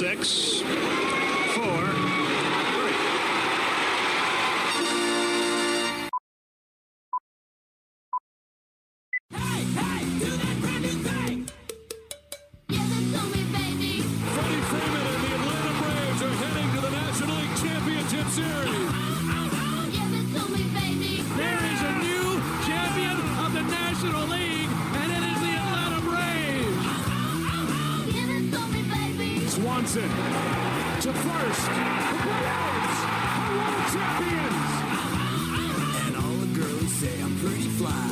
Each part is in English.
Six, Braves. Swanson to first. The Braves are world champions. And all the girls say I'm pretty fly.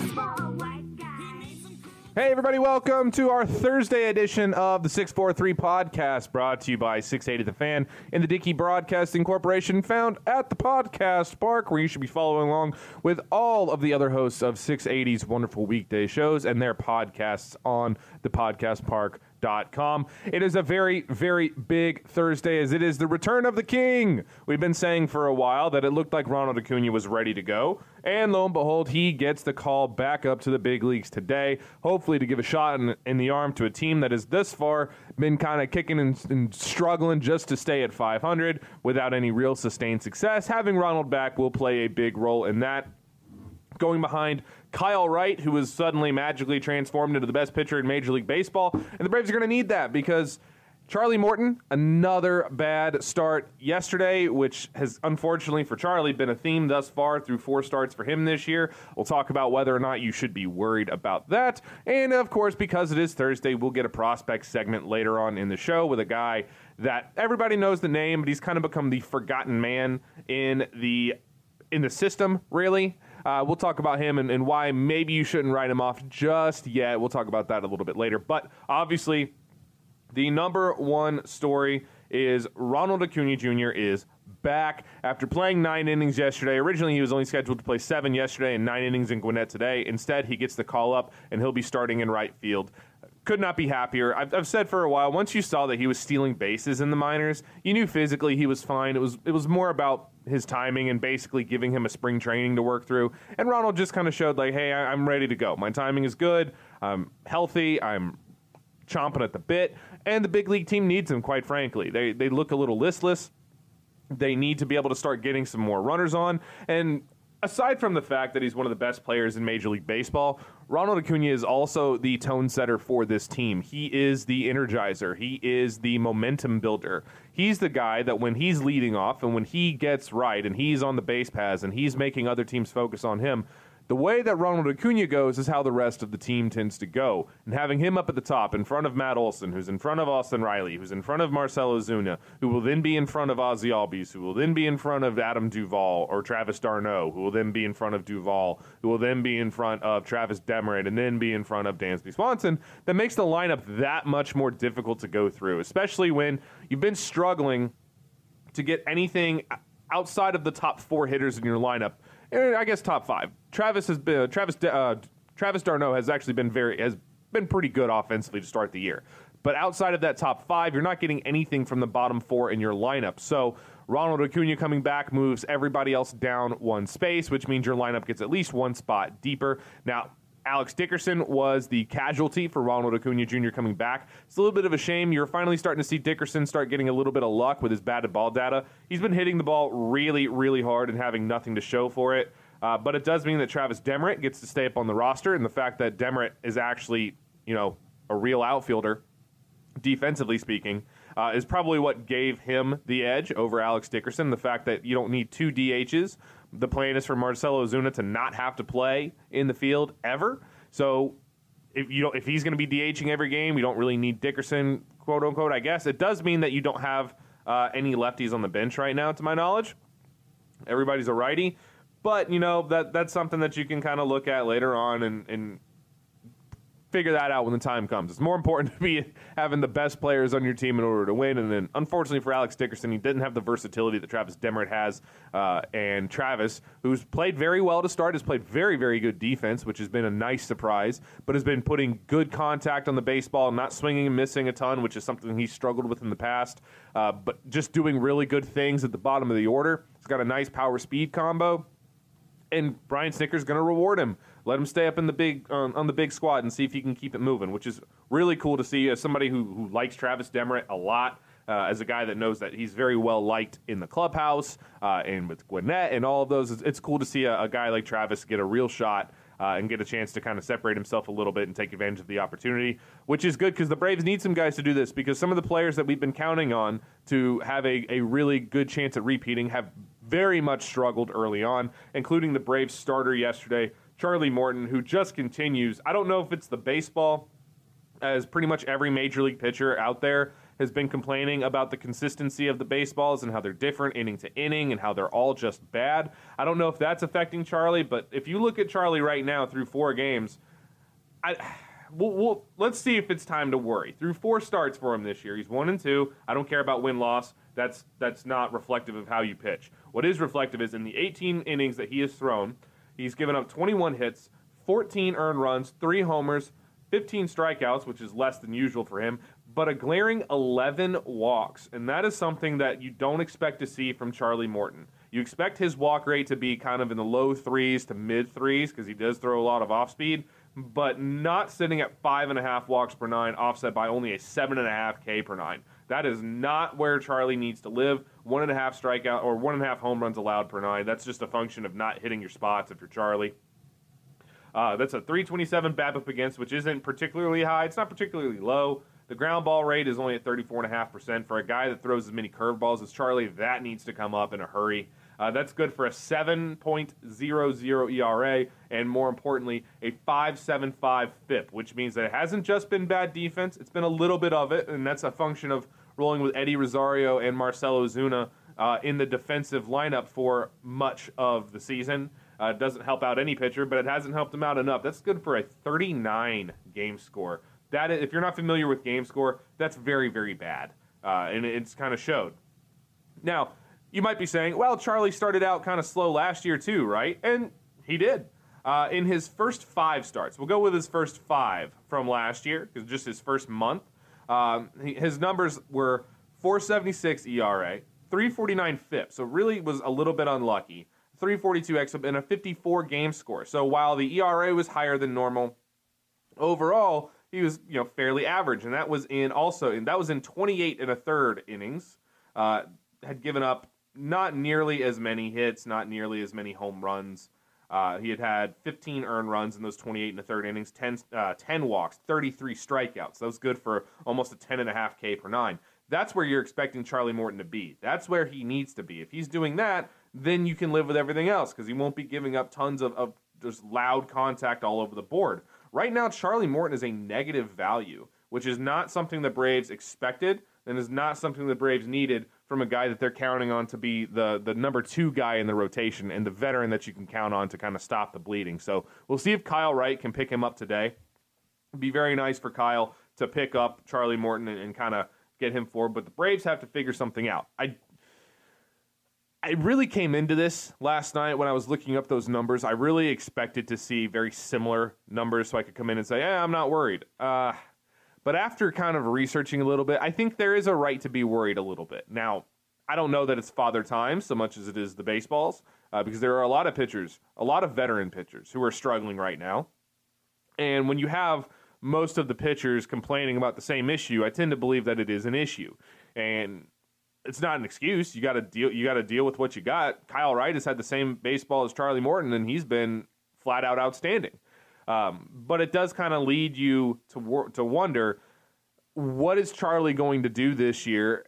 Hey, everybody, welcome to our Thursday edition of the 643 podcast brought to you by 680 The Fan and the Dickey Broadcasting Corporation, found at the podcast park, where you should be following along with all of the other hosts of 680's wonderful weekday shows and their podcasts on the podcast park. Com. It is a very, very big Thursday as it is the return of the king. We've been saying for a while that it looked like Ronald Acuna was ready to go. And lo and behold, he gets the call back up to the big leagues today, hopefully to give a shot in, in the arm to a team that has thus far been kind of kicking and, and struggling just to stay at 500 without any real sustained success. Having Ronald back will play a big role in that going behind Kyle Wright, who was suddenly magically transformed into the best pitcher in Major League Baseball. And the Braves are going to need that because Charlie Morton, another bad start yesterday, which has unfortunately for Charlie been a theme thus far through four starts for him this year. We'll talk about whether or not you should be worried about that. And of course, because it is Thursday, we'll get a prospect segment later on in the show with a guy that everybody knows the name, but he's kind of become the forgotten man in the in the system, really. Uh, we'll talk about him and, and why maybe you shouldn't write him off just yet. We'll talk about that a little bit later. But obviously, the number one story is Ronald Acuna Jr. is back after playing nine innings yesterday. Originally, he was only scheduled to play seven yesterday and nine innings in Gwinnett today. Instead, he gets the call up and he'll be starting in right field. Could not be happier. I've, I've said for a while. Once you saw that he was stealing bases in the minors, you knew physically he was fine. It was it was more about his timing and basically giving him a spring training to work through. And Ronald just kind of showed like, hey, I, I'm ready to go. My timing is good. I'm healthy. I'm chomping at the bit, and the big league team needs him. Quite frankly, they they look a little listless. They need to be able to start getting some more runners on. And aside from the fact that he's one of the best players in Major League Baseball, Ronald Acuna is also the tone setter for this team. He is the energizer. He is the momentum builder. He's the guy that when he's leading off and when he gets right and he's on the base paths and he's making other teams focus on him, the way that Ronald Acuna goes is how the rest of the team tends to go. And having him up at the top in front of Matt Olson, who's in front of Austin Riley, who's in front of Marcell Ozuna, who will then be in front of Ozzy Albies, who will then be in front of Adam Duvall or Travis d'Arnaud, who will then be in front of Duvall, who will then be in front of Travis Demeritte, and then be in front of Dansby Swanson, that makes the lineup that much more difficult to go through, especially when you've been struggling to get anything outside of the top four hitters in your lineup. I guess top five. Travis has been Travis uh, Travis d'Arnaud has actually been very has been pretty good offensively to start the year. But outside of that top five, you're not getting anything from the bottom four in your lineup. So Ronald Acuna coming back moves everybody else down one space, which means your lineup gets at least one spot deeper. Now, Alex Dickerson was the casualty for Ronald Acuna Jr. coming back. It's a little bit of a shame. You're finally starting to see Dickerson start getting a little bit of luck with his batted ball data. He's been hitting the ball really, really hard and having nothing to show for it. Uh, but it does mean that Travis Demeritte gets to stay up on the roster, and the fact that Demeritte is actually, you know, a real outfielder, defensively speaking, uh, is probably what gave him the edge over Alex Dickerson. The fact that you don't need two DHs. The plan is for Marcell Ozuna to not have to play in the field ever. So if you don't, if he's going to be DHing every game, we don't really need Dickerson, quote unquote. I guess it does mean that you don't have uh, any lefties on the bench right now, to my knowledge. Everybody's a righty, but you know that that's something that you can kind of look at later on and, and figure that out when the time comes. It's more important to be having the best players on your team in order to win. And then, unfortunately for Alex Dickerson, he didn't have the versatility that Travis Demeritte has. Uh, and Travis, who's played very well to start, has played very, very good defense, which has been a nice surprise, but has been putting good contact on the baseball, not swinging and missing a ton, which is something he's struggled with in the past. Uh, but just doing really good things at the bottom of the order. He's got a nice power speed combo and Brian Snitker's going to reward him. Let him stay up in the big on, on, the big squad and see if he can keep it moving, which is really cool to see as somebody who, who likes Travis Demeritte a lot. Uh, as a guy that knows that he's very well liked in the clubhouse uh, and with Gwinnett and all of those, it's, it's cool to see a, a, guy like Travis get a real shot uh, and get a chance to kind of separate himself a little bit and take advantage of the opportunity, which is good because the Braves need some guys to do this because some of the players that we've been counting on to have a, a really good chance at repeating have very much struggled early on, including the Braves starter yesterday, Charlie Morton, who just continues. I don't know if it's the baseball, as pretty much every major league pitcher out there has been complaining about the consistency of the baseballs and how they're different inning to inning and how they're all just bad. I don't know if that's affecting Charlie, but if you look at Charlie right now through four games, I. We'll, let's see if it's time to worry. Through four starts for him this year, he's one and two. I don't care about win loss. That's that's not reflective of how you pitch. What is reflective is in the 18 innings that he has thrown, he's given up 21 hits, 14 earned runs, three homers, 15 strikeouts, which is less than usual for him, but a glaring 11 walks. And that is something that you don't expect to see from Charlie Morton. You expect his walk rate to be kind of in the low threes to mid threes because he does throw a lot of off speed, but not sitting at five and a half walks per nine, offset by only a seven and a half K per nine. That is not where Charlie needs to live. One and a half strikeout or one and a half home runs allowed per nine. That's just a function of not hitting your spots if you're Charlie. Uh, that's a 327 BABIP against, which isn't particularly high. It's not particularly low. The ground ball rate is only at 34.5%. For a guy that throws as many curveballs as Charlie, that needs to come up in a hurry. Uh, that's good for a 7.00 ERA and, more importantly, a 5.75 FIP, which means that it hasn't just been bad defense. It's been a little bit of it, and that's a function of rolling with Eddie Rosario and Marcell Ozuna uh, in the defensive lineup for much of the season. Uh, doesn't help out any pitcher, but it hasn't helped him out enough. That's good for a 39 game score. That, if you're not familiar with game score, that's very, very bad, uh, and it's kind of showed. Now, you might be saying, well, Charlie started out kind of slow last year too, right? And he did. Uh, in his first five starts, we'll go with his first five from last year, because just his first month. Um, he, his numbers were 476 ERA, 349 FIP, so really was a little bit unlucky. 342 xFIP and a 54 game score. So while the ERA was higher than normal, overall he was you know fairly average, and that was in also and that was in 28 and a third innings. Uh, had given up not nearly as many hits, not nearly as many home runs. Uh, he had had 15 earned runs in those 28 and a third innings, 10, uh, 10 walks, 33 strikeouts. That was good for almost a 10.5 K per nine. That's where you're expecting Charlie Morton to be. That's where he needs to be. If he's doing that, then you can live with everything else because he won't be giving up tons of, of just loud contact all over the board. Right now, Charlie Morton is a negative value, which is not something the Braves expected and is not something the Braves needed from a guy that they're counting on to be the the number two guy in the rotation and the veteran that you can count on to kind of stop the bleeding. So we'll see if Kyle Wright can pick him up today. It'd be very nice for Kyle to pick up Charlie Morton and, and kind of get him forward, but the Braves have to figure something out. I I really came into this last night when I was looking up those numbers. I really expected to see very similar numbers so I could come in and say, "Yeah, I'm not worried." Uh, but after kind of researching a little bit, I think there is a right to be worried a little bit. Now, I don't know that it's father time so much as it is the baseballs, uh, because there are a lot of pitchers, a lot of veteran pitchers who are struggling right now. And when you have most of the pitchers complaining about the same issue, I tend to believe that it is an issue. And it's not an excuse. You got to deal. You got to deal with what you got. Kyle Wright has had the same baseball as Charlie Morton, and he's been flat out outstanding. Um, but it does kind of lead you to to wonder what is Charlie going to do this year,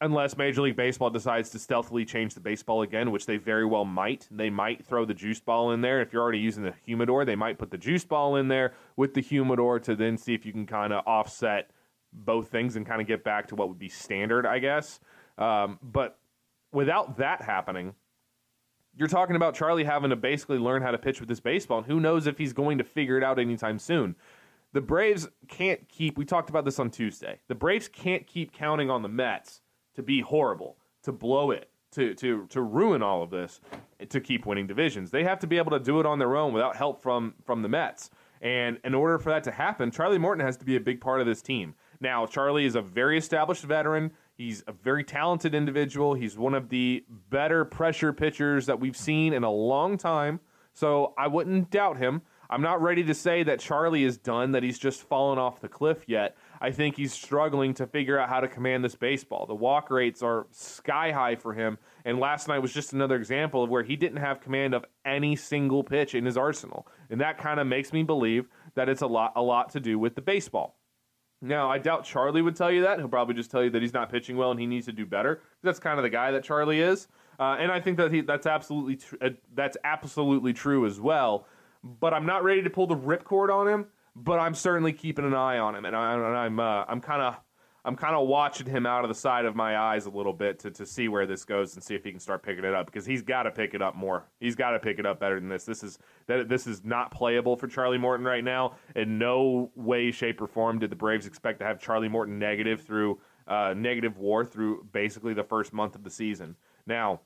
unless Major League Baseball decides to stealthily change the baseball again, which they very well might. They might throw the juice ball in there. If you're already using the humidor, they might put the juice ball in there with the humidor to then see if you can kind of offset both things and kind of get back to what would be standard, I guess. Um, but without that happening, you're talking about Charlie having to basically learn how to pitch with this baseball, and who knows if he's going to figure it out anytime soon. the Braves can't keep. We talked about this on Tuesday. The Braves can't keep counting on the Mets to be horrible, to blow it, to to to ruin all of this, to keep winning divisions. They have to be able to do it on their own without help from from the Mets. And in order for that to happen, Charlie Morton has to be a big part of this team. Now, Charlie is a very established veteran. He's a very talented individual. He's one of the better pressure pitchers that we've seen in a long time. So I wouldn't doubt him. I'm not ready to say that Charlie is done, that he's just fallen off the cliff yet. I think he's struggling to figure out how to command this baseball. The walk rates are sky high for him, and last night was just another example of where he didn't have command of any single pitch in his arsenal. And that kind of makes me believe that it's a lot a lot to do with the baseball. Now, I doubt Charlie would tell you that. He'll probably just tell you that he's not pitching well and he needs to do better. That's kind of the guy that Charlie is, uh, and I think that he, that's absolutely tr- uh, that's absolutely true as well. But I'm not ready to pull the ripcord on him. But I'm certainly keeping an eye on him, and, I, am I'm, uh, I'm kind of I'm kind of watching him out of the side of my eyes a little bit to, to see where this goes and see if he can start picking it up because he's got to pick it up more. He's got to pick it up better than this. This is that this is not playable for Charlie Morton right now. In no way, shape, or form did the Braves expect to have Charlie Morton negative through uh, negative WAR through basically the first month of the season. Now,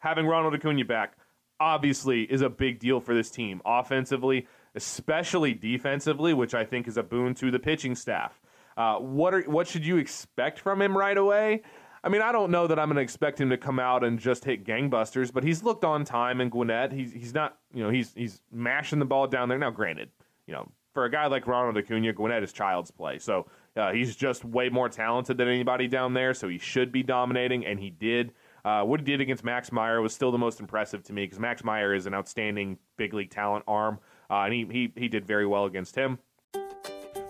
having Ronald Acuna back obviously is a big deal for this team offensively, especially defensively, which I think is a boon to the pitching staff. Uh, what are what should you expect from him right away? I mean, I don't know that I'm going to expect him to come out and just hit gangbusters, but he's looked on time in Gwinnett. He's he's not, you know, he's he's mashing the ball down there. Now, granted, you know, for a guy like Ronald Acuna, Gwinnett is child's play. So uh, he's just way more talented than anybody down there. So he should be dominating, and he did. Uh, what he did against Max Meyer was still the most impressive to me because Max Meyer is an outstanding big league talent arm, uh, and he, he he did very well against him.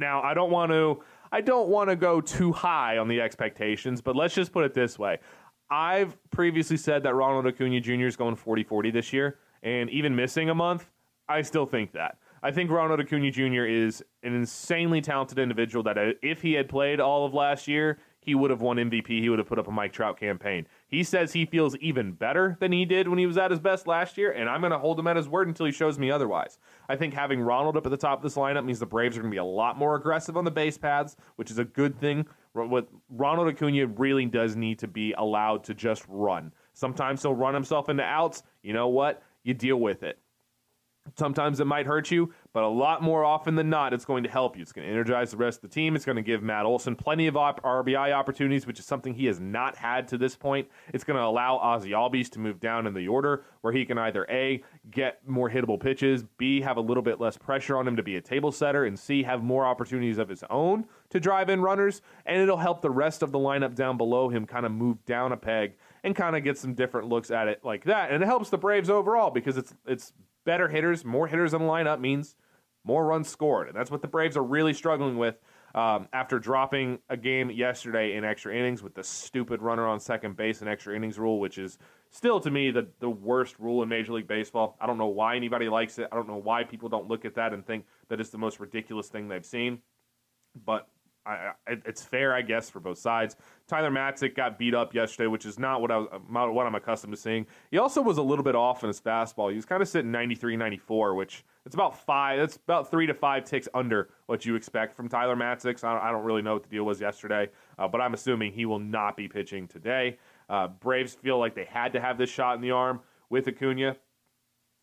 Now, I don't want to I don't want to go too high on the expectations, but let's just put it this way. I've previously said that Ronald Acuna Jr. is going 40-40 this year, and even missing a month, I still think that. I think Ronald Acuna Jr. is an insanely talented individual that uh, if he had played all of last year, he would have won MVP. He would have put up a Mike Trout campaign. He says he feels even better than he did when he was at his best last year, and I'm going to hold him at his word until he shows me otherwise. I think having Ronald up at the top of this lineup means the Braves are going to be a lot more aggressive on the base paths, which is a good thing. What Ronald Acuna really does need to be allowed to just run. Sometimes he'll run himself into outs. You know what? You deal with it. Sometimes it might hurt you, but a lot more often than not, it's going to help you. It's going to energize the rest of the team. It's going to give Matt Olson plenty of op- RBI opportunities, which is something he has not had to this point. It's going to allow Ozzy Albies to move down in the order where he can either A, get more hittable pitches, B, have a little bit less pressure on him to be a table setter, and C, have more opportunities of his own to drive in runners. And it'll help the rest of the lineup down below him kind of move down a peg and kind of get some different looks at it like that. And it helps the Braves overall because it's it's better hitters, more hitters in the lineup means more runs scored. And that's what the Braves are really struggling with um, after dropping a game yesterday in extra innings with the stupid runner on second base and extra innings rule, which is still to me the, the worst rule in Major League Baseball. I don't know why anybody likes it. I don't know why people don't look at that and think that it's the most ridiculous thing they've seen. But I, it's fair, I guess, for both sides. Tyler Matzek got beat up yesterday, which is not what I was what I'm accustomed to seeing. He also was a little bit off in his fastball. He was kind of sitting 93, 94, which it's about five. That's about three to five ticks under what you expect from Tyler Matzek. So I don't, I don't really know what the deal was yesterday, uh, but I'm assuming he will not be pitching today. Uh, Braves feel like they had to have this shot in the arm with Acuna,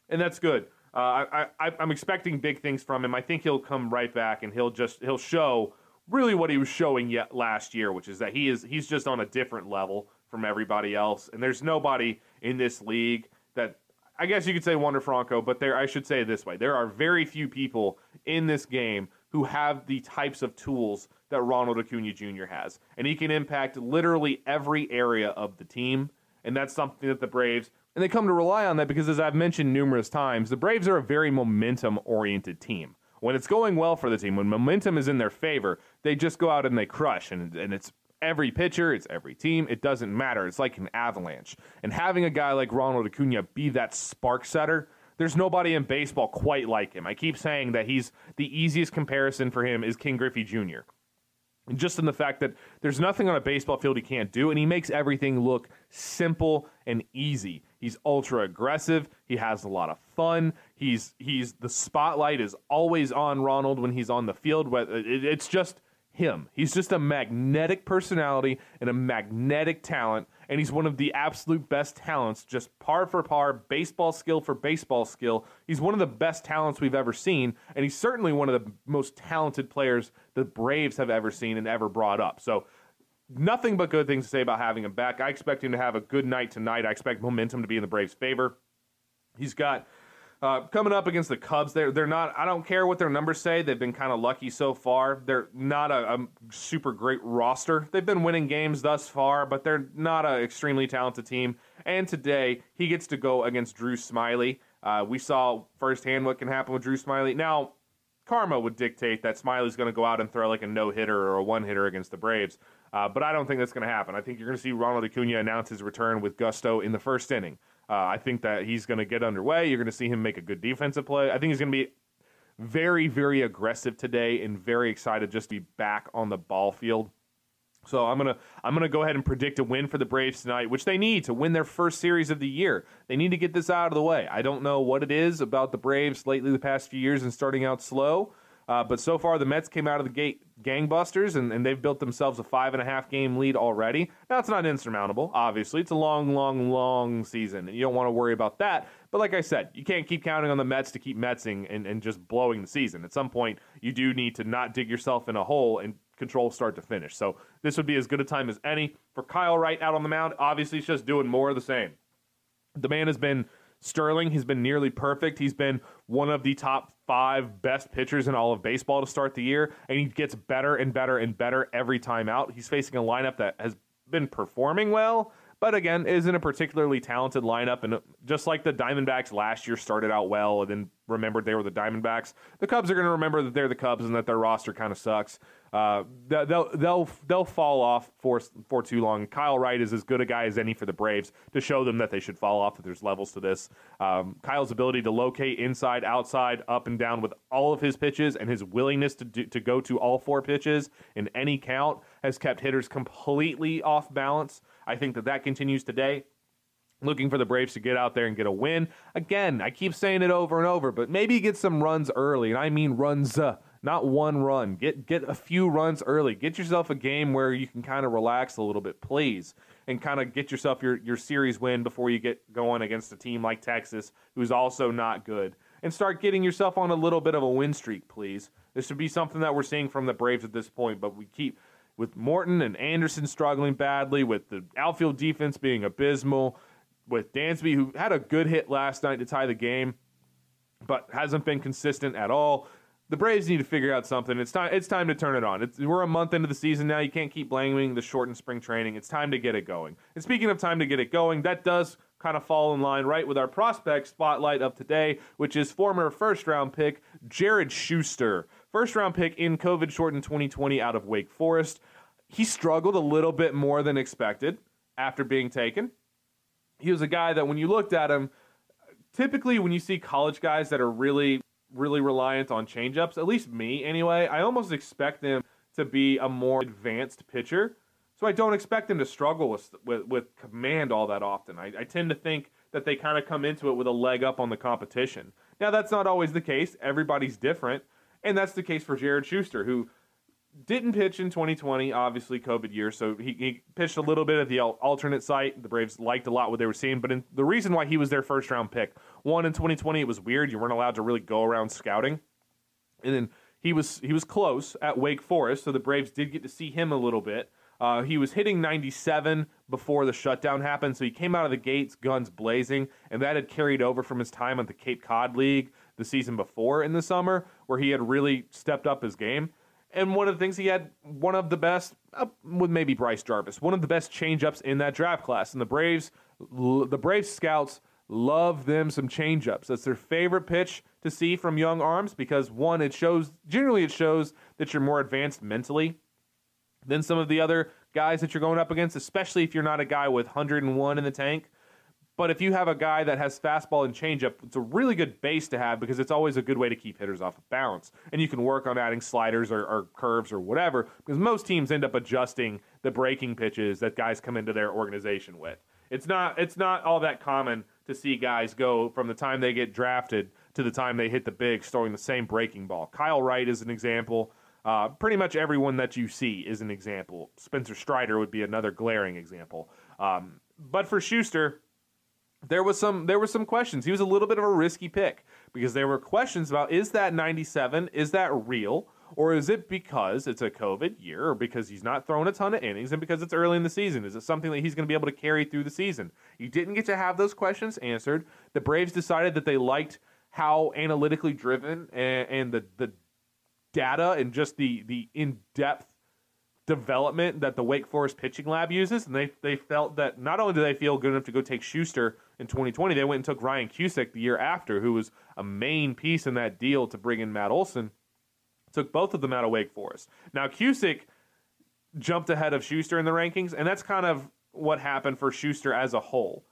and that's good. Uh, I, I, I'm expecting big things from him. I think he'll come right back and he'll just he'll show really what he was showing yet last year, which is that he is he's just on a different level from everybody else. And there's nobody in this league that I guess you could say Wander Franco, but there I should say it this way: there are very few people in this game who have the types of tools that Ronald Acuna Jr. has, and he can impact literally every area of the team. And that's something that the Braves and they come to rely on that because, as I've mentioned numerous times, the Braves are a very momentum oriented team. When it's going well for the team, when momentum is in their favor, they just go out and they crush. And, and it's every pitcher, it's every team. It doesn't matter. It's like an avalanche. And having a guy like Ronald Acuna be that spark setter, there's nobody in baseball quite like him. I keep saying that he's the easiest comparison for him is Ken Griffey Jr just in the fact that there's nothing on a baseball field he can't do, and he makes everything look simple and easy. He's ultra aggressive. He has a lot of fun. He's he's the spotlight is always on Ronald when he's on the field. It's just him. He's just a magnetic personality and a magnetic talent and he's one of the absolute best talents, just par for par, baseball skill for baseball skill. He's one of the best talents we've ever seen, and he's certainly one of the most talented players the Braves have ever seen and ever brought up. So, nothing but good things to say about having him back. I expect him to have a good night tonight. I expect momentum to be in the Braves' favor. He's got uh, coming up against the Cubs, they're they're not. I don't care what their numbers say. They've been kind of lucky so far. They're not a, a, super great roster. They've been winning games thus far, but they're not an extremely talented team. And today he gets to go against Drew Smyly. Uh, we saw firsthand what can happen with Drew Smyly. Now, karma would dictate that Smyly's going to go out and throw like a no hitter or a one hitter against the Braves. Uh, but I don't think that's going to happen. I think you're going to see Ronald Acuna announce his return with gusto in the first inning. Uh, I think that he's going to get underway. You're going to see him make a good defensive play. I think he's going to be very, very aggressive today and very excited just to be back on the ball field. So I'm gonna I'm gonna go ahead and predict a win for the Braves tonight, which they need to win their first series of the year. They need to get this out of the way. I don't know what it is about the Braves lately the past few years and starting out slow. Uh, but so far, the Mets came out of the gate gangbusters, and, and they've built themselves a five and a half game lead already. Now, it's not insurmountable, obviously. It's a long, long, long season, and you don't want to worry about that. But like I said, you can't keep counting on the Mets to keep Metsing and, and just blowing the season. At some point, you do need to not dig yourself in a hole and control start to finish. So this would be as good a time as any. For Kyle Wright out on the mound, obviously, he's just doing more of the same. The man has been sterling. He's been nearly perfect. He's been one of the top five best pitchers in all of baseball to start the year, and he gets better and better and better every time out. He's facing a lineup that has been performing well, but again, isn't a particularly talented lineup. And just like the Diamondbacks last year started out well and then remembered they were the Diamondbacks, the Cubs are going to remember that they're the Cubs and that their roster kind of sucks. Uh, they'll they'll they'll fall off for for too long. Kyle Wright is as good a guy as any for the Braves to show them that they should fall off. That there's levels to this. Um, Kyle's ability to locate inside, outside, up and down with all of his pitches, and his willingness to do, to go to all four pitches in any count has kept hitters completely off balance. I think that that continues today. Looking for the Braves to get out there and get a win. Again, I keep saying it over and over, but maybe get some runs early, and I mean runs. Uh, not one run. Get get a few runs early. Get yourself a game where you can kind of relax a little bit, please, and kind of get yourself your your series win before you get going against a team like Texas, who's also not good. And start getting yourself on a little bit of a win streak, please. This should be something that we're seeing from the Braves at this point, but we keep with Morton and Anderson struggling badly, with the outfield defense being abysmal, with Dansby, who had a good hit last night to tie the game, but hasn't been consistent at all. The Braves need to figure out something. It's time. It's time to turn it on. It's, we're a month into the season now. You can't keep blaming the shortened spring training. It's time to get it going. And speaking of time to get it going, that does kind of fall in line right with our prospect spotlight of today, which is former first round pick Jared Schuster. First round pick in COVID shortened 2020 out of Wake Forest. He struggled a little bit more than expected after being taken. He was a guy that when you looked at him, typically when you see college guys that are really, really reliant on changeups, at least me anyway, I almost expect them to be a more advanced pitcher. So I don't expect them to struggle with with, with command all that often. I, I tend to think that they kind of come into it with a leg up on the competition. Now that's not always the case. Everybody's different, and that's the case for Jared Schuster, who didn't pitch in 2020, obviously COVID year, so he, he pitched a little bit at the alternate site. The Braves liked a lot what they were seeing, but in, the reason why he was their first round pick, one in 2020, it was weird. You weren't allowed to really go around scouting, and then he was he was close at Wake Forest, so the Braves did get to see him a little bit. Uh, he was hitting 97 before the shutdown happened, so he came out of the gates guns blazing, and that had carried over from his time at the Cape Cod League the season before in the summer, where he had really stepped up his game. And one of the things he had, one of the best, uh, with maybe Bryce Jarvis, one of the best changeups in that draft class. And the Braves, the Braves scouts love them some changeups. That's their favorite pitch to see from young arms because one, it shows generally it shows that you're more advanced mentally than some of the other guys that you're going up against, especially if you're not a guy with 101 in the tank. But if you have a guy that has fastball and changeup, it's a really good base to have because it's always a good way to keep hitters off of balance. And you can work on adding sliders or, or curves or whatever because most teams end up adjusting the breaking pitches that guys come into their organization with. It's not it's not all that common to see guys go from the time they get drafted to the time they hit the bigs throwing the same breaking ball. Kyle Wright is an example. Uh, pretty much everyone that you see is an example. Spencer Strider would be another glaring example. Um, but for Schuster, there was some there were some questions. He was a little bit of a risky pick because there were questions about is that 97 is that real or is it because it's a COVID year or because he's not throwing a ton of innings and because it's early in the season? Is it something that he's going to be able to carry through the season? You didn't get to have those questions answered. The Braves decided that they liked how analytically driven and, and the the data and just the the in depth development that the Wake Forest pitching lab uses, and they they felt that not only do they feel good enough to go take Schuster in 2020, they went and took Ryan Cusick the year after, who was a main piece in that deal to bring in Matt Olson. Took both of them out of Wake Forest. Now Cusick jumped ahead of Schuster in the rankings, and that's kind of what happened for Schuster as a whole.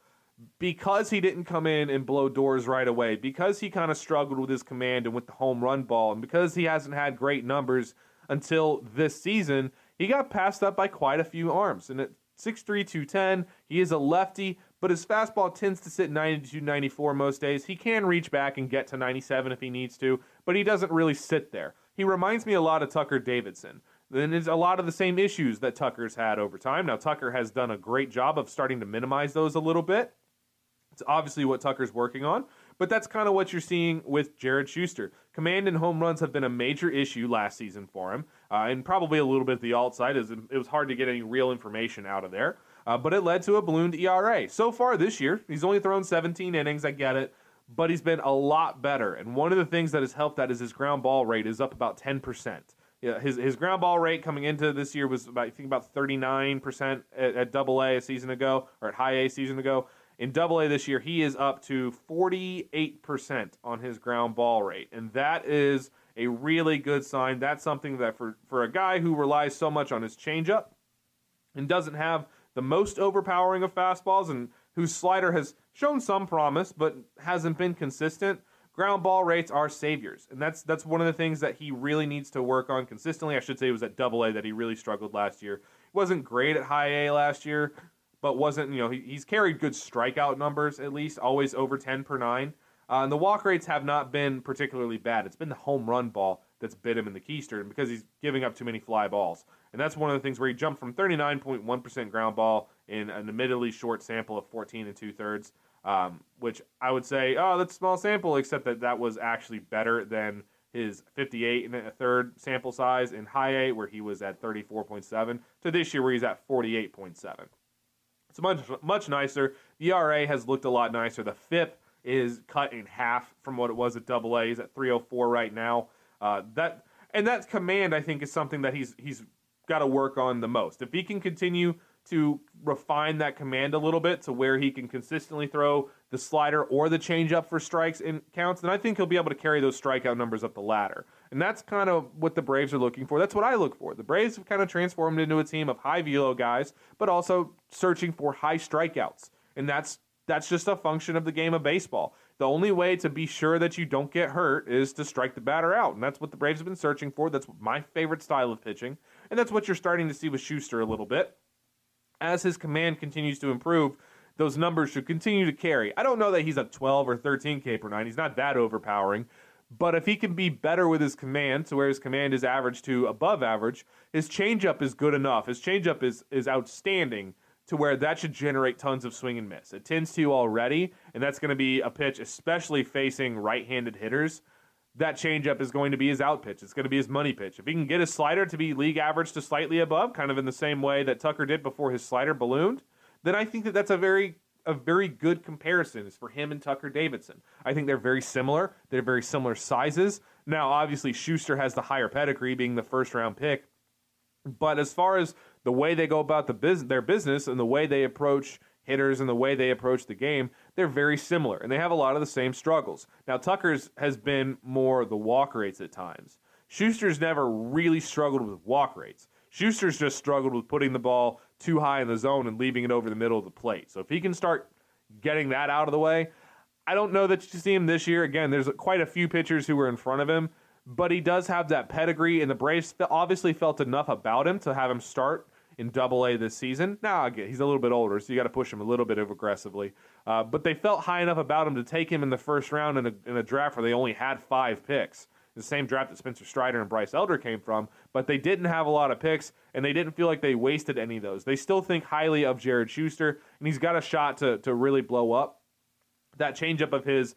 Because he didn't come in and blow doors right away, because he kind of struggled with his command and with the home run ball, and because he hasn't had great numbers until this season, he got passed up by quite a few arms. And at 6'3, 210, he is a lefty, but his fastball tends to sit 92, 94 most days. He can reach back and get to 97 if he needs to, but he doesn't really sit there. He reminds me a lot of Tucker Davidson. And it's a lot of the same issues that Tucker's had over time. Now, Tucker has done a great job of starting to minimize those a little bit. It's obviously what Tucker's working on, but that's kind of what you're seeing with Jared Schuster. Command and home runs have been a major issue last season for him, uh, and probably a little bit the alt side. Is it was hard to get any real information out of there, uh, but it led to a ballooned ERA. So far this year, he's only thrown 17 innings. I get it, but he's been a lot better. And one of the things that has helped that is his ground ball rate is up about 10 percent. Yeah, his his ground ball rate coming into this year was about I think about 39 percent at, Double A a season ago or at High A season ago. In Double A this year, he is up to 48% on his ground ball rate, and that is a really good sign. That's something that for for a guy who relies so much on his changeup and doesn't have the most overpowering of fastballs, and whose slider has shown some promise but hasn't been consistent. Ground ball rates are saviors, and that's that's one of the things that he really needs to work on consistently. I should say it was at Double A that he really struggled last year. He wasn't great at High A last year, but wasn't you know he, he's carried good strikeout numbers at least, always over ten per nine. Uh, and the walk rates have not been particularly bad. It's been the home run ball that's bit him in the keister because he's giving up too many fly balls. And that's one of the things where he jumped from 39.1% ground ball in an admittedly short sample of 14 and two thirds, um, which I would say, oh, that's a small sample, except that that was actually better than his 58 and a third sample size in high A, where he was at 34.7, to this year where he's at 48.7. It's much much nicer. The ERA has looked a lot nicer. The FIP is cut in half from what it was at Double A. He's at 304 right now. Uh, that and that command, I think, is something that he's he's got to work on the most. If he can continue to refine that command a little bit to where he can consistently throw the slider or the changeup for strikes and counts, then I think he'll be able to carry those strikeout numbers up the ladder. And that's kind of what the Braves are looking for. That's what I look for. The Braves have kind of transformed into a team of high velo guys, but also searching for high strikeouts. And that's that's just a function of the game of baseball. The only way to be sure that you don't get hurt is to strike the batter out. And that's what the Braves have been searching for. That's my favorite style of pitching. And that's what you're starting to see with Schuster a little bit. As his command continues to improve, those numbers should continue to carry. I don't know that he's a 12 or 13 K per nine. He's not that overpowering. But if he can be better with his command, to where his command is average to above average, his changeup is good enough. His changeup is is outstanding to where that should generate tons of swing and miss. It tends to already, and that's going to be a pitch, especially facing right-handed hitters. That changeup is going to be his out pitch. It's going to be his money pitch. If he can get his slider to be league average to slightly above, kind of in the same way that Tucker did before his slider ballooned, then I think that that's a very a very good comparison is for him and Tucker Davidson. I think they're very similar. They're very similar sizes. Now, obviously, Schuster has the higher pedigree, being the first round pick. But as far as the way they go about the bus- their business and the way they approach hitters and the way they approach the game, they're very similar, and they have a lot of the same struggles. Now, Tucker's has been more the walk rates at times. Schuster's never really struggled with walk rates. Schuster's just struggled with putting the ball too high in the zone and leaving it over the middle of the plate. So if he can start getting that out of the way, I don't know that you see him this year. Again, there's quite a few pitchers who were in front of him, but he does have that pedigree, and the Braves obviously felt enough about him to have him start in Double A this season. Now, again, he's a little bit older, so you got to push him a little bit aggressively. Uh, but they felt high enough about him to take him in the first round in a, in a draft where they only had five picks the same draft that Spencer Strider and Bryce Elder came from, but they didn't have a lot of picks, and they didn't feel like they wasted any of those. They still think highly of Jared Schuster, and he's got a shot to, to really blow up. That changeup of his,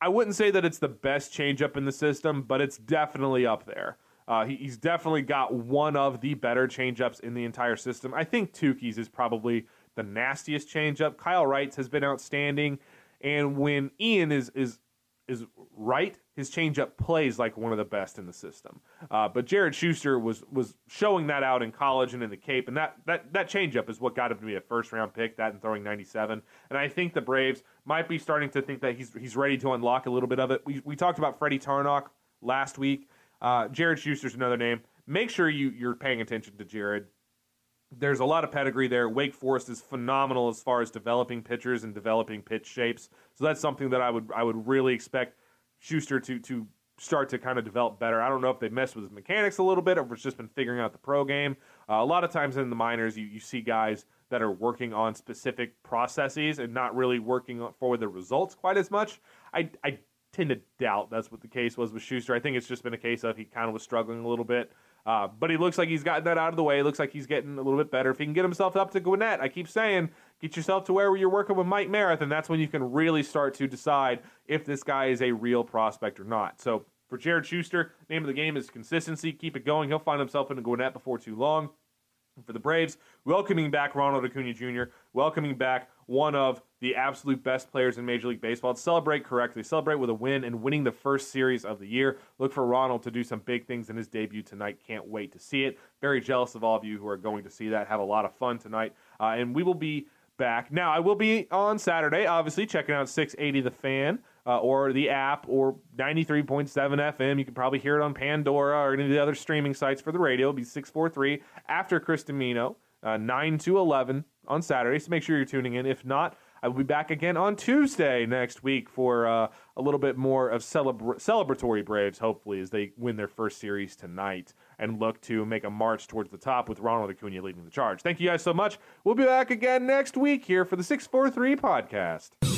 I wouldn't say that it's the best changeup in the system, but it's definitely up there. Uh, he, he's definitely got one of the better changeups in the entire system. I think Tukey's is probably the nastiest changeup. Kyle Wright's has been outstanding, and when Ian is is is right, his changeup plays like one of the best in the system. Uh, but Jared Schuster was was showing that out in college and in the Cape, and that that that changeup is what got him to be a first round pick. That and throwing 97, and I think the Braves might be starting to think that he's he's ready to unlock a little bit of it. We we talked about Freddie Tarnok last week. Uh, Jared Schuster's another name. Make sure you you're paying attention to Jared. There's a lot of pedigree there. Wake Forest is phenomenal as far as developing pitchers and developing pitch shapes. So that's something that I would I would really expect Schuster to to start to kind of develop better. I don't know if they messed with his mechanics a little bit or if it's just been figuring out the pro game. Uh, a lot of times in the minors, you, you see guys that are working on specific processes and not really working for the results quite as much. I, I tend to doubt that's what the case was with Schuster. I think it's just been a case of he kind of was struggling a little bit. Uh, but he looks like he's gotten that out of the way. Looks like he's getting a little bit better. If he can get himself up to Gwinnett, I keep saying, get yourself to where you're working with Mike Maroth, and that's when you can really start to decide if this guy is a real prospect or not. So for Jared Schuster, name of the game is consistency. Keep it going. He'll find himself in Gwinnett before too long. For the Braves, welcoming back Ronald Acuna Jr., welcoming back one of the absolute best players in Major League Baseball. Celebrate correctly. Celebrate with a win and winning the first series of the year. Look for Ronald to do some big things in his debut tonight. Can't wait to see it. Very jealous of all of you who are going to see that. Have a lot of fun tonight. Uh, and we will be back. Now, I will be on Saturday, obviously, checking out 680 The Fan. Uh, or the app, or 93.7 FM. You can probably hear it on Pandora or any of the other streaming sites for the radio. It'll be 643 after Chris Dimino, uh, 9 to 11 on Saturday. So make sure you're tuning in. If not, I will be back again on Tuesday next week for uh, a little bit more of celebra- celebratory Braves, hopefully, as they win their first series tonight and look to make a march towards the top with Ronald Acuna leading the charge. Thank you guys so much. We'll be back again next week here for the 643 podcast.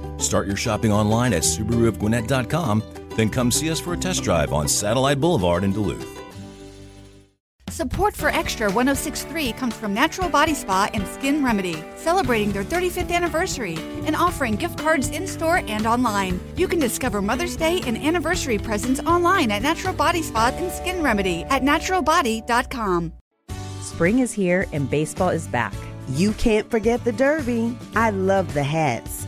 Start your shopping online at SubaruofGwinnett.com, then come see us for a test drive on Satellite Boulevard in Duluth. Support for Extra 1063 comes from Natural Body Spa and Skin Remedy, celebrating their 35th anniversary and offering gift cards in store and online. You can discover Mother's Day and anniversary presents online at Natural Body Spa and Skin Remedy at naturalbody.com. Spring is here and baseball is back. You can't forget the Derby. I love the hats.